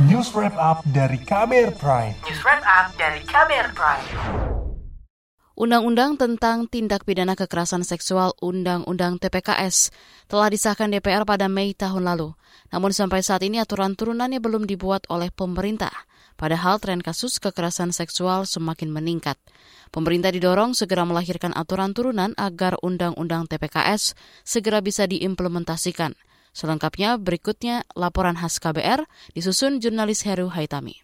News Wrap Up dari KBR Prime. News Wrap Up dari KBR Prime. Undang-Undang tentang Tindak Pidana Kekerasan Seksual Undang-Undang TPKS telah disahkan DPR pada Mei tahun lalu. Namun sampai saat ini aturan turunannya belum dibuat oleh pemerintah. Padahal tren kasus kekerasan seksual semakin meningkat. Pemerintah didorong segera melahirkan aturan turunan agar Undang-Undang TPKS segera bisa diimplementasikan. Selengkapnya berikutnya laporan khas KBR disusun jurnalis Heru Haitami.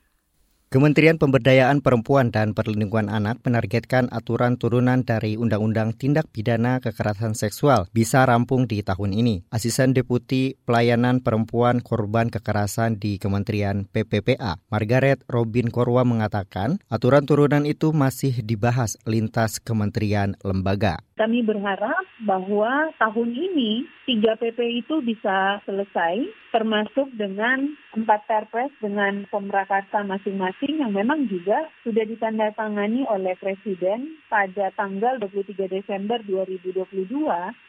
Kementerian Pemberdayaan Perempuan dan Perlindungan Anak menargetkan aturan turunan dari Undang-Undang Tindak Pidana Kekerasan Seksual bisa rampung di tahun ini. Asisten Deputi Pelayanan Perempuan Korban Kekerasan di Kementerian PPPA, Margaret Robin Korwa mengatakan, aturan turunan itu masih dibahas lintas kementerian lembaga. Kami berharap bahwa tahun ini 3 PP itu bisa selesai termasuk dengan empat perpres dengan pemrakarsa masing-masing yang memang juga sudah ditandatangani oleh Presiden pada tanggal 23 Desember 2022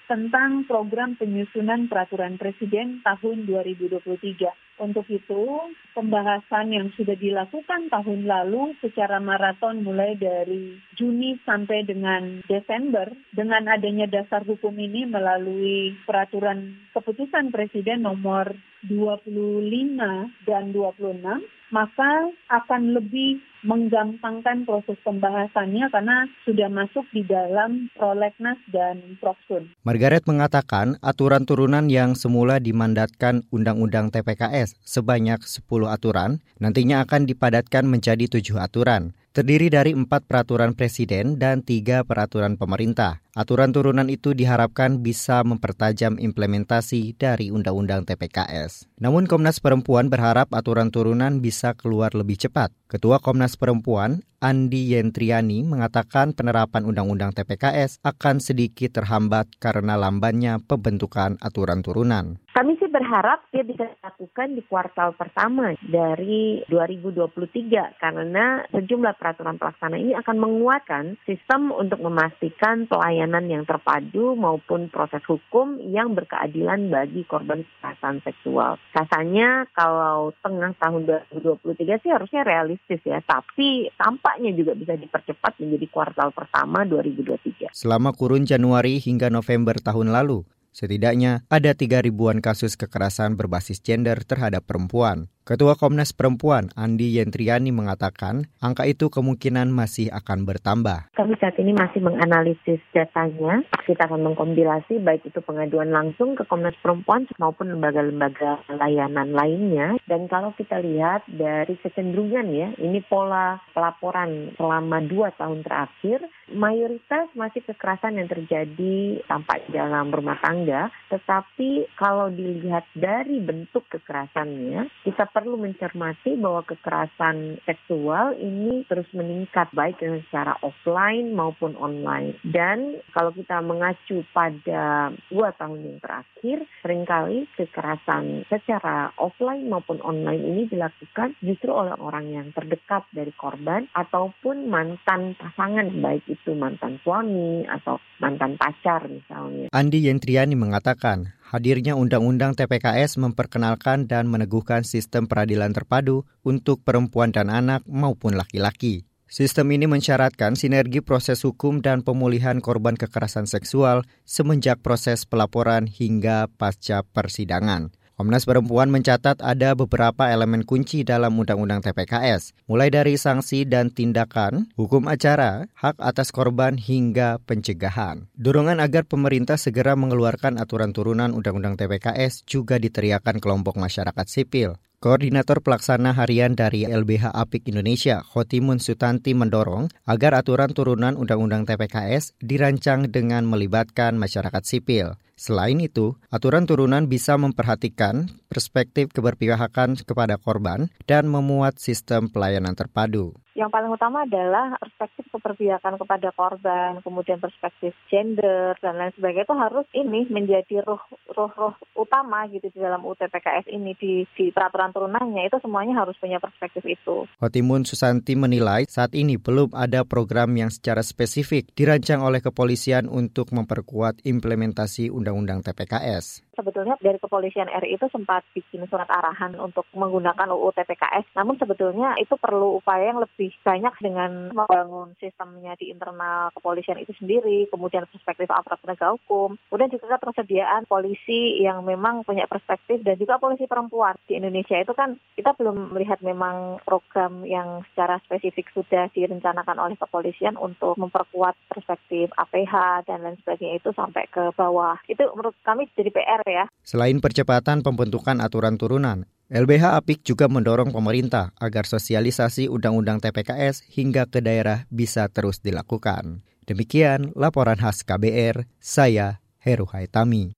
tentang program penyusunan peraturan Presiden tahun 2023. Untuk itu, pembahasan yang sudah dilakukan tahun lalu secara maraton mulai dari Juni sampai dengan Desember dengan adanya dasar hukum ini melalui peraturan keputusan Presiden nomor 25 dan 26 maka akan lebih menggampangkan proses pembahasannya karena sudah masuk di dalam prolegnas dan proksun. Margaret mengatakan aturan turunan yang semula dimandatkan Undang-Undang TPKS sebanyak 10 aturan nantinya akan dipadatkan menjadi tujuh aturan terdiri dari empat peraturan presiden dan tiga peraturan pemerintah. Aturan turunan itu diharapkan bisa mempertajam implementasi dari Undang-Undang TPKS. Namun Komnas Perempuan berharap aturan turunan bisa keluar lebih cepat. Ketua Komnas Perempuan, Andi Yentriani, mengatakan penerapan Undang-Undang TPKS akan sedikit terhambat karena lambannya pembentukan aturan turunan. Kami sih berharap dia bisa dilakukan di kuartal pertama dari 2023 karena sejumlah peraturan pelaksana ini akan menguatkan sistem untuk memastikan pelayanan yang terpadu maupun proses hukum yang berkeadilan bagi korban kekerasan seksual. Kasanya kalau tengah tahun 2023 sih harusnya realistis ya, tapi tampaknya juga bisa dipercepat menjadi kuartal pertama 2023. Selama kurun Januari hingga November tahun lalu, Setidaknya ada tiga ribuan kasus kekerasan berbasis gender terhadap perempuan. Ketua Komnas Perempuan Andi Yentriani mengatakan angka itu kemungkinan masih akan bertambah. Kami saat ini masih menganalisis datanya. Kita akan mengkompilasi baik itu pengaduan langsung ke Komnas Perempuan maupun lembaga-lembaga layanan lainnya. Dan kalau kita lihat dari kecenderungan ya, ini pola pelaporan selama dua tahun terakhir, mayoritas masih kekerasan yang terjadi tampak dalam rumah tangga. Tetapi kalau dilihat dari bentuk kekerasannya, kita perlu mencermati bahwa kekerasan seksual ini terus meningkat baik dengan secara offline maupun online. Dan kalau kita mengacu pada dua tahun yang terakhir, sering kali kekerasan secara offline maupun online ini dilakukan justru oleh orang yang terdekat dari korban ataupun mantan pasangan, baik itu mantan suami atau mantan pacar misalnya. Andi Yentriani mengatakan, hadirnya Undang-Undang TPKS memperkenalkan dan meneguhkan sistem peradilan terpadu untuk perempuan dan anak maupun laki-laki. Sistem ini mensyaratkan sinergi proses hukum dan pemulihan korban kekerasan seksual semenjak proses pelaporan hingga pasca persidangan. Komnas Perempuan mencatat ada beberapa elemen kunci dalam Undang-Undang TPKS, mulai dari sanksi dan tindakan, hukum acara, hak atas korban hingga pencegahan. Dorongan agar pemerintah segera mengeluarkan aturan turunan Undang-Undang TPKS juga diteriakan kelompok masyarakat sipil. Koordinator Pelaksana Harian dari LBH Apik Indonesia, Khotimun Sutanti mendorong agar aturan turunan Undang-Undang TPKS dirancang dengan melibatkan masyarakat sipil. Selain itu, aturan turunan bisa memperhatikan perspektif keberpihakan kepada korban dan memuat sistem pelayanan terpadu. Yang paling utama adalah perspektif keberpihakan kepada korban, kemudian perspektif gender dan lain sebagainya itu harus ini menjadi roh roh roh utama gitu di dalam UTPKS ini di, di peraturan turunannya itu semuanya harus punya perspektif itu. Hotimun Susanti menilai saat ini belum ada program yang secara spesifik dirancang oleh kepolisian untuk memperkuat implementasi undang Undang-Undang TPKS. Sebetulnya dari kepolisian RI itu sempat bikin surat arahan untuk menggunakan UU TPKS. Namun sebetulnya itu perlu upaya yang lebih banyak dengan membangun sistemnya di internal kepolisian itu sendiri, kemudian perspektif aparat penegak hukum, kemudian juga ketersediaan polisi yang memang punya perspektif dan juga polisi perempuan di Indonesia itu kan kita belum melihat memang program yang secara spesifik sudah direncanakan oleh kepolisian untuk memperkuat perspektif APH dan lain sebagainya itu sampai ke bawah. Itu menurut kami jadi PR ya. Selain percepatan pembentukan aturan turunan, LBH Apik juga mendorong pemerintah agar sosialisasi Undang-Undang TPKS hingga ke daerah bisa terus dilakukan. Demikian laporan khas KBR, saya Heru Haitami.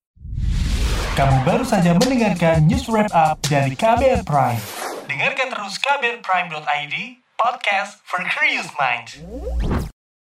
Kamu baru saja mendengarkan news wrap up dari KBR Prime. Dengarkan terus kbrprime.id, podcast for curious minds.